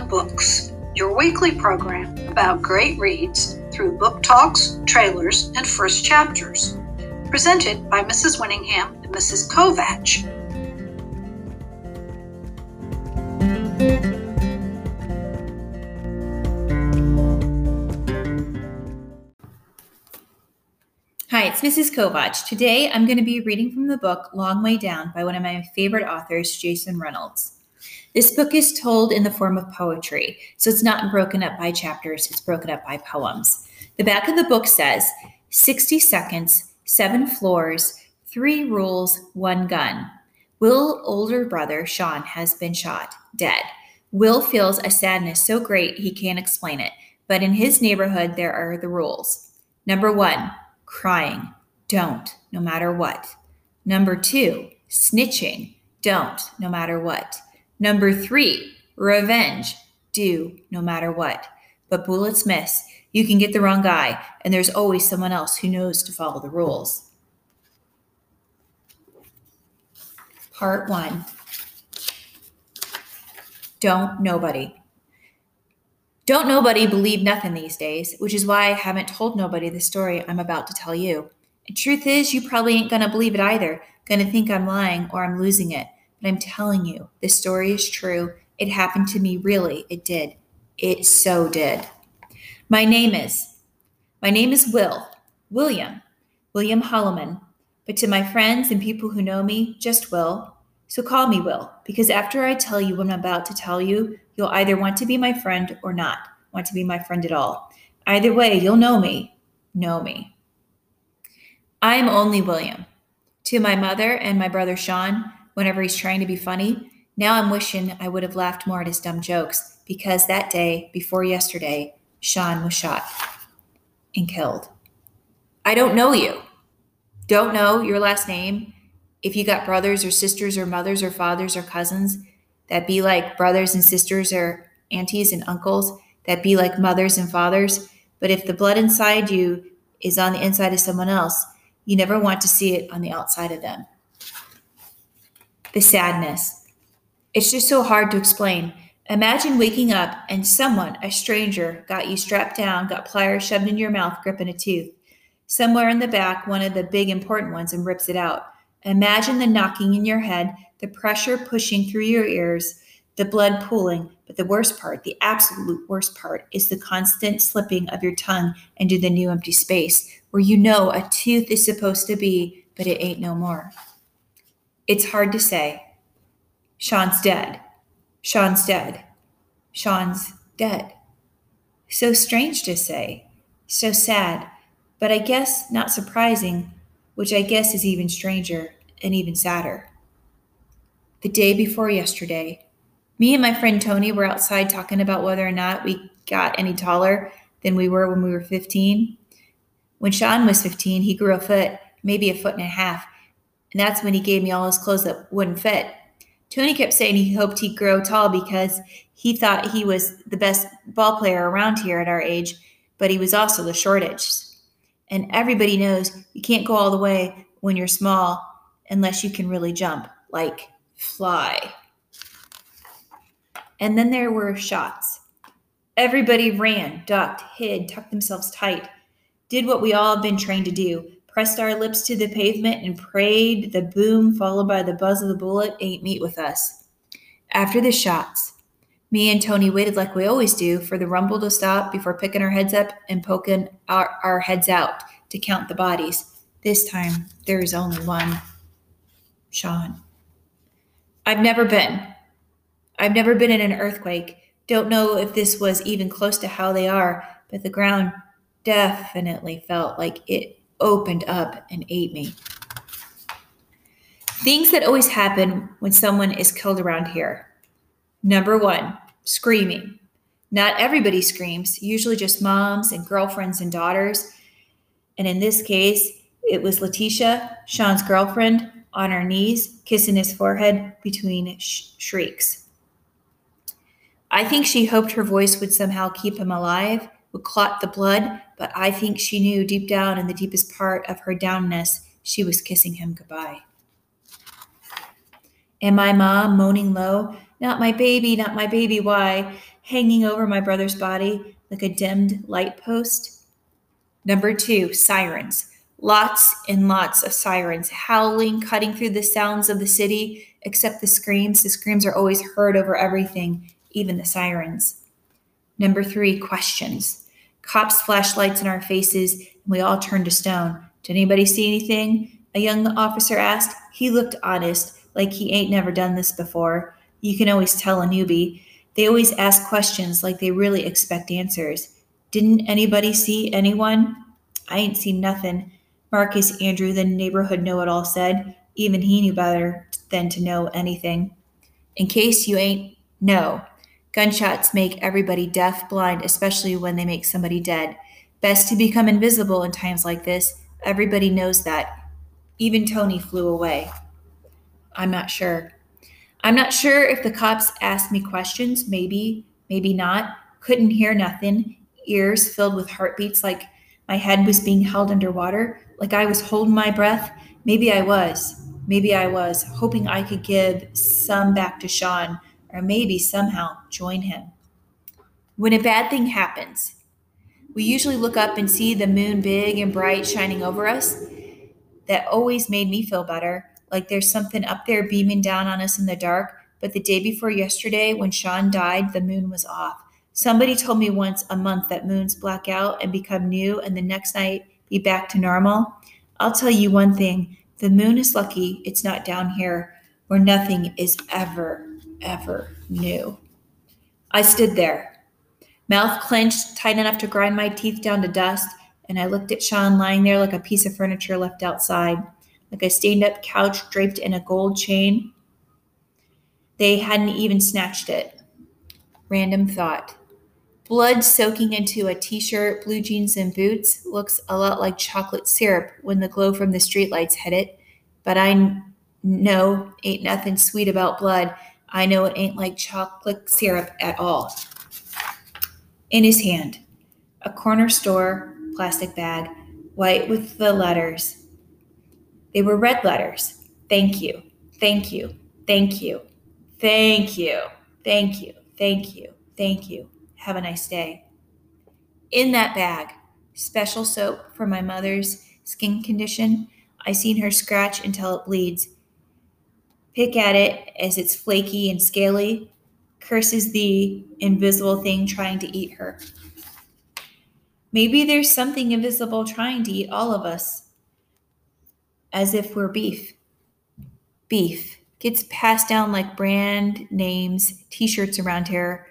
Books, your weekly program about great reads through book talks, trailers, and first chapters. Presented by Mrs. Winningham and Mrs. Kovach. Hi, it's Mrs. Kovach. Today I'm going to be reading from the book Long Way Down by one of my favorite authors, Jason Reynolds. This book is told in the form of poetry, so it's not broken up by chapters, it's broken up by poems. The back of the book says 60 seconds, seven floors, three rules, one gun. Will's older brother, Shawn, has been shot, dead. Will feels a sadness so great he can't explain it, but in his neighborhood, there are the rules. Number one, crying. Don't, no matter what. Number two, snitching. Don't, no matter what. Number three, revenge. Do, no matter what. But bullets miss. You can get the wrong guy, and there's always someone else who knows to follow the rules. Part one Don't nobody. Don't nobody believe nothing these days, which is why I haven't told nobody the story I'm about to tell you. The truth is, you probably ain't gonna believe it either, gonna think I'm lying or I'm losing it. But I'm telling you, this story is true. It happened to me, really. It did. It so did. My name is, my name is Will, William, William Holloman. But to my friends and people who know me, just Will. So call me Will, because after I tell you what I'm about to tell you, You'll either want to be my friend or not want to be my friend at all. Either way, you'll know me. Know me. I am only William. To my mother and my brother Shawn, whenever he's trying to be funny, now I'm wishing I would have laughed more at his dumb jokes because that day, before yesterday, Shawn was shot and killed. I don't know you. Don't know your last name. If you got brothers or sisters or mothers or fathers or cousins, that be like brothers and sisters or aunties and uncles, that be like mothers and fathers. But if the blood inside you is on the inside of someone else, you never want to see it on the outside of them. The sadness. It's just so hard to explain. Imagine waking up and someone, a stranger, got you strapped down, got pliers shoved in your mouth, gripping a tooth. Somewhere in the back, one of the big important ones, and rips it out. Imagine the knocking in your head, the pressure pushing through your ears, the blood pooling. But the worst part, the absolute worst part, is the constant slipping of your tongue into the new empty space where you know a tooth is supposed to be, but it ain't no more. It's hard to say. Shawn's dead. Shawn's dead. Shawn's dead. So strange to say. So sad. But I guess not surprising, which I guess is even stranger and even sadder the day before yesterday. Me and my friend Tony were outside talking about whether or not we got any taller than we were when we were 15. When Shawn was 15, he grew a foot, maybe a foot and a half. And that's when he gave me all his clothes that wouldn't fit. Tony kept saying he hoped he'd grow tall because he thought he was the best ball player around here at our age, but he was also the shortest. And everybody knows you can't go all the way when you're small unless you can really jump, like fly. And then there were shots. Everybody ran, ducked, hid, tucked themselves tight, did what we all have been trained to do pressed our lips to the pavement and prayed the boom followed by the buzz of the bullet ain't meet with us. After the shots, me and Tony waited like we always do for the rumble to stop before picking our heads up and poking our, our heads out to count the bodies. This time, there is only one Shawn. I've never been. I've never been in an earthquake. Don't know if this was even close to how they are, but the ground definitely felt like it opened up and ate me. Things that always happen when someone is killed around here. Number one, screaming. Not everybody screams, usually just moms and girlfriends and daughters. And in this case, it was Letitia, Shawn's girlfriend, on her knees, kissing his forehead between sh- shrieks. I think she hoped her voice would somehow keep him alive, would clot the blood, but I think she knew deep down in the deepest part of her downness she was kissing him goodbye. And my mom moaning low, Not my baby, not my baby, why? hanging over my brother's body like a dimmed light post. Number two, sirens. Lots and lots of sirens howling, cutting through the sounds of the city, except the screams. The screams are always heard over everything, even the sirens. Number three, questions. Cops flash lights in our faces, and we all turn to stone. Did anybody see anything? A young officer asked. He looked honest, like he ain't never done this before. You can always tell a newbie. They always ask questions like they really expect answers. Didn't anybody see anyone? I ain't seen nothing. Marcus Andrew, the neighborhood know it all, said. Even he knew better than to know anything. In case you ain't know, gunshots make everybody deaf, blind, especially when they make somebody dead. Best to become invisible in times like this. Everybody knows that. Even Tony flew away. I'm not sure. I'm not sure if the cops asked me questions. Maybe, maybe not. Couldn't hear nothing. Ears filled with heartbeats like my head was being held underwater, like I was holding my breath. Maybe I was. Maybe I was, hoping I could give some back to Shawn, or maybe somehow join him. When a bad thing happens, we usually look up and see the moon big and bright shining over us. That always made me feel better like there's something up there beaming down on us in the dark. But the day before yesterday, when Shawn died, the moon was off. Somebody told me once a month that moons black out and become new, and the next night be back to normal. I'll tell you one thing the moon is lucky it's not down here where nothing is ever, ever knew. I stood there, mouth clenched, tight enough to grind my teeth down to dust, and I looked at Shawn lying there like a piece of furniture left outside like a stand up couch draped in a gold chain. They hadn't even snatched it. Random thought. Blood soaking into a t shirt, blue jeans, and boots looks a lot like chocolate syrup when the glow from the streetlights hit it. But I know ain't nothing sweet about blood. I know it ain't like chocolate syrup at all. In his hand, a corner store plastic bag, white with the letters they were red letters. Thank you. Thank you. Thank you. Thank you. Thank you. Thank you. Thank you. Have a nice day. In that bag, special soap for my mother's skin condition. I seen her scratch until it bleeds. Pick at it as it's flaky and scaly. Curses the invisible thing trying to eat her. Maybe there's something invisible trying to eat all of us as if we're beef. Beef gets passed down like brand names, t shirts around here.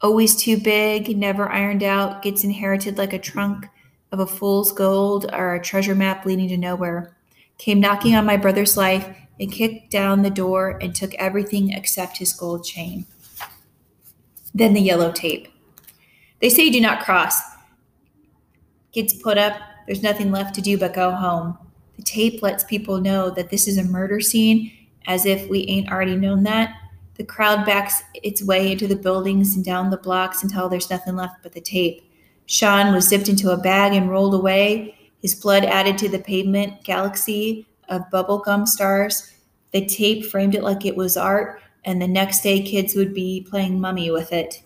Always too big, never ironed out, gets inherited like a trunk of a fool's gold or a treasure map leading to nowhere. Came knocking on my brother's life and kicked down the door and took everything except his gold chain. Then the yellow tape. They say do not cross. Gets put up, there's nothing left to do but go home. The tape lets people know that this is a murder scene, as if we ain't already known that. The crowd backs its way into the buildings and down the blocks until there's nothing left but the tape. Shawn was zipped into a bag and rolled away, his blood added to the pavement galaxy of bubblegum stars. The tape framed it like it was art, and the next day kids would be playing mummy with it.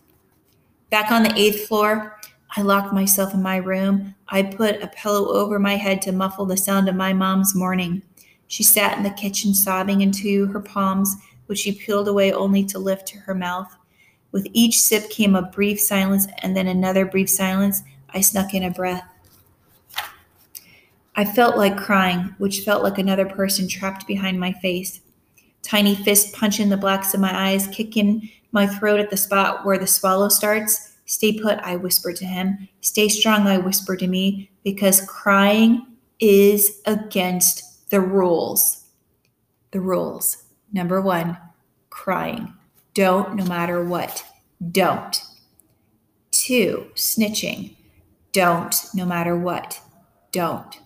Back on the eighth floor, I locked myself in my room. I put a pillow over my head to muffle the sound of my mom's mourning. She sat in the kitchen sobbing into her palms, which she peeled away only to lift to her mouth. With each sip came a brief silence and then another brief silence. I snuck in a breath. I felt like crying, which felt like another person trapped behind my face. Tiny fist punching the blacks of my eyes, kicking my throat at the spot where the swallow starts. Stay put, I whispered to him. Stay strong, I whispered to me, because crying is against the rules. The rules. Number one, crying. Don't, no matter what. Don't. Two, snitching. Don't, no matter what. Don't.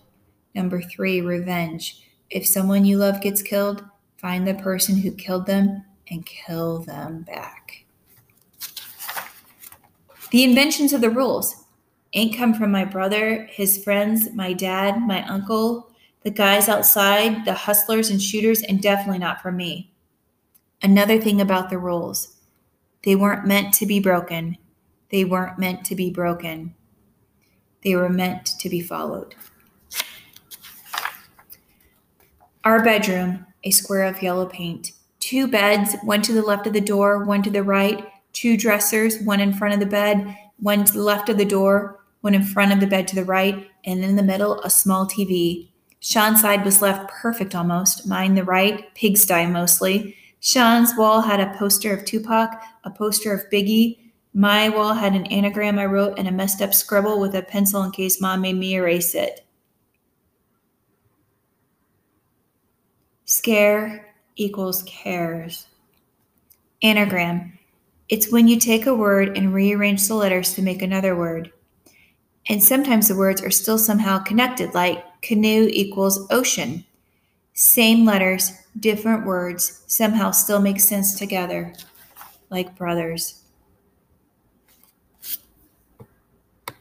Number three, revenge. If someone you love gets killed, find the person who killed them and kill them back. The inventions of the rules ain't come from my brother, his friends, my dad, my uncle, the guys outside, the hustlers and shooters, and definitely not from me. Another thing about the rules They weren't meant to be broken. They weren't meant to be broken. They were meant to be followed. Our bedroom, a square of yellow paint. Two beds, one to the left of the door, one to the right. Two dressers, one in front of the bed, one to the left of the door, one in front of the bed to the right, and in the middle, a small TV. Shawn's side was left perfect almost, mine the right, pigsty mostly. Shawn's wall had a poster of Tupac, a poster of Biggie. My wall had an anagram I wrote and a messed up scribble with a pencil in case mom made me erase it. Scare equals cares. Anagram. It's when you take a word and rearrange the letters to make another word. And sometimes the words are still somehow connected, like canoe equals ocean. Same letters, different words, somehow still make sense together, like brothers.